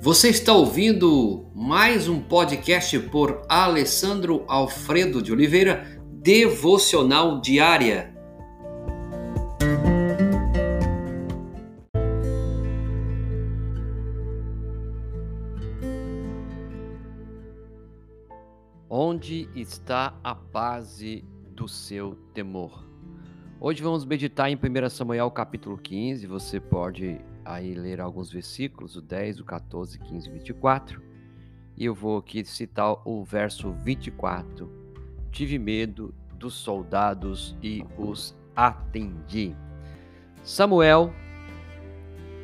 Você está ouvindo mais um podcast por Alessandro Alfredo de Oliveira, Devocional Diária. Onde está a base do seu temor? Hoje vamos meditar em 1 Samuel capítulo 15. Você pode aí ler alguns versículos, o 10, o 14, 15 e 24. E eu vou aqui citar o verso 24. Tive medo dos soldados e os atendi. Samuel,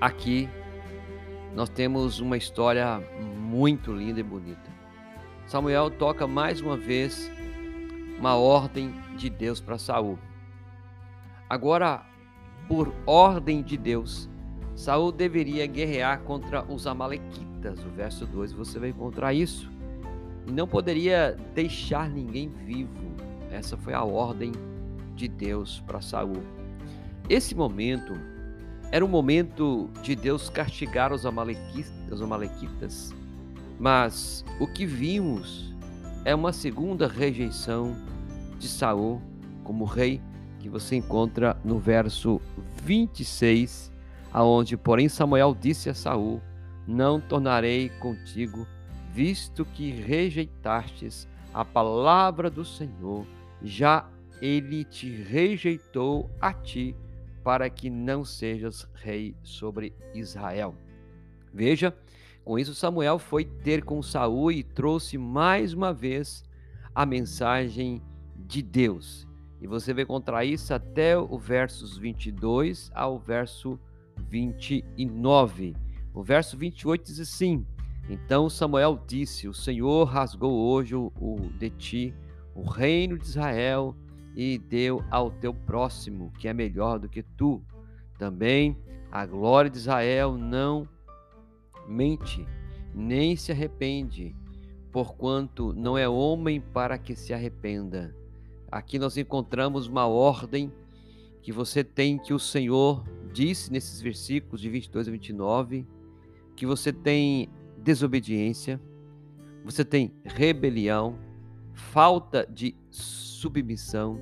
aqui nós temos uma história muito linda e bonita. Samuel toca mais uma vez uma ordem de Deus para Saul. Agora, por ordem de Deus, Saul deveria guerrear contra os amalequitas. O verso 2 você vai encontrar isso. E não poderia deixar ninguém vivo. Essa foi a ordem de Deus para Saul. Esse momento era um momento de Deus castigar os amalequitas, os amalequitas. Mas o que vimos é uma segunda rejeição de Saul como rei que você encontra no verso 26 aonde, porém, Samuel disse a Saul: Não tornarei contigo, visto que rejeitastes a palavra do Senhor, já ele te rejeitou a ti, para que não sejas rei sobre Israel. Veja, com isso Samuel foi ter com Saul e trouxe mais uma vez a mensagem de Deus. E você vai encontrar isso até o versos 22 ao verso 29. O verso 28 diz assim: Então Samuel disse: O Senhor rasgou hoje o, o de ti o reino de Israel e deu ao teu próximo, que é melhor do que tu. Também a glória de Israel não mente, nem se arrepende, porquanto não é homem para que se arrependa. Aqui nós encontramos uma ordem que você tem que o Senhor disse nesses versículos de 22 a 29 que você tem desobediência, você tem rebelião, falta de submissão,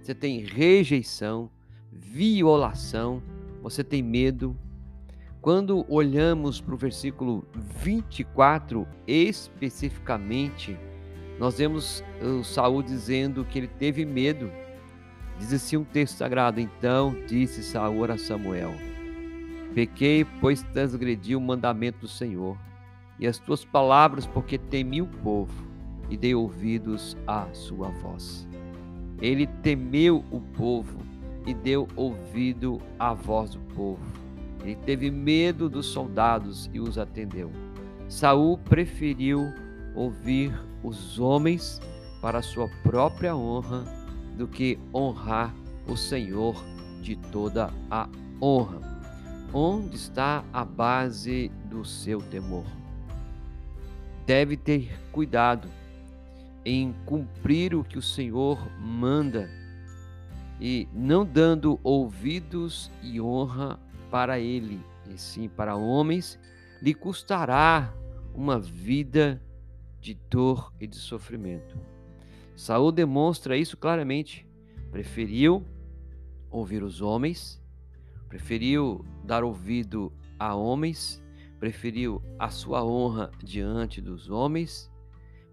você tem rejeição, violação, você tem medo. Quando olhamos para o versículo 24 especificamente, nós vemos o Saul dizendo que ele teve medo Diz assim um texto sagrado: Então disse Saúl a Samuel: Pequei, pois transgredi o mandamento do Senhor, e as tuas palavras, porque temi o povo, e dei ouvidos à sua voz. Ele temeu o povo e deu ouvido à voz do povo. Ele teve medo dos soldados e os atendeu. Saul preferiu ouvir os homens para sua própria honra do que honrar o Senhor de toda a honra. Onde está a base do seu temor? Deve ter cuidado em cumprir o que o Senhor manda e não dando ouvidos e honra para ele, e sim para homens, lhe custará uma vida de dor e de sofrimento. Saul demonstra isso claramente. Preferiu ouvir os homens, preferiu dar ouvido a homens, preferiu a sua honra diante dos homens,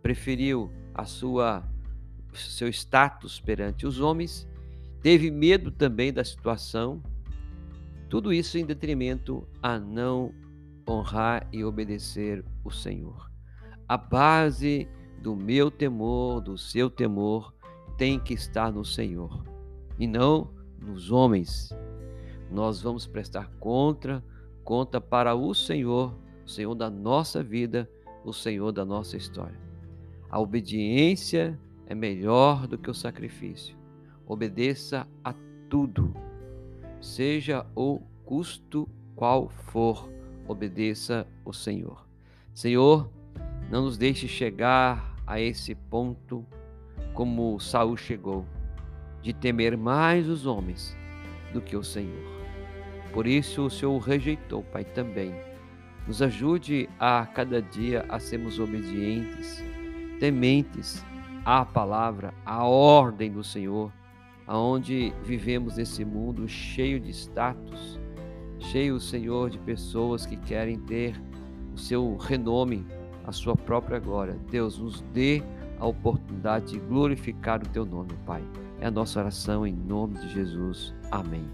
preferiu a sua seu status perante os homens, teve medo também da situação. Tudo isso em detrimento a não honrar e obedecer o Senhor. A base do meu temor, do seu temor, tem que estar no Senhor e não nos homens. Nós vamos prestar conta, conta para o Senhor, o Senhor da nossa vida, o Senhor da nossa história. A obediência é melhor do que o sacrifício. Obedeça a tudo, seja o custo qual for, obedeça o Senhor. Senhor, não nos deixe chegar a esse ponto como Saul chegou, de temer mais os homens do que o Senhor. Por isso o Senhor o rejeitou, Pai, também. Nos ajude a cada dia a sermos obedientes, tementes à palavra, à ordem do Senhor, aonde vivemos nesse mundo cheio de status, cheio, Senhor, de pessoas que querem ter o seu renome, a sua própria glória. Deus, nos dê a oportunidade de glorificar o teu nome, Pai. É a nossa oração em nome de Jesus. Amém.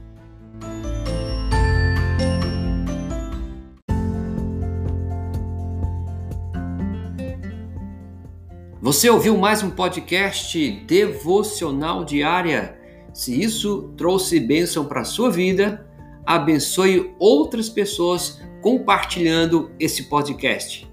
Você ouviu mais um podcast devocional diária? Se isso trouxe bênção para a sua vida, abençoe outras pessoas compartilhando esse podcast.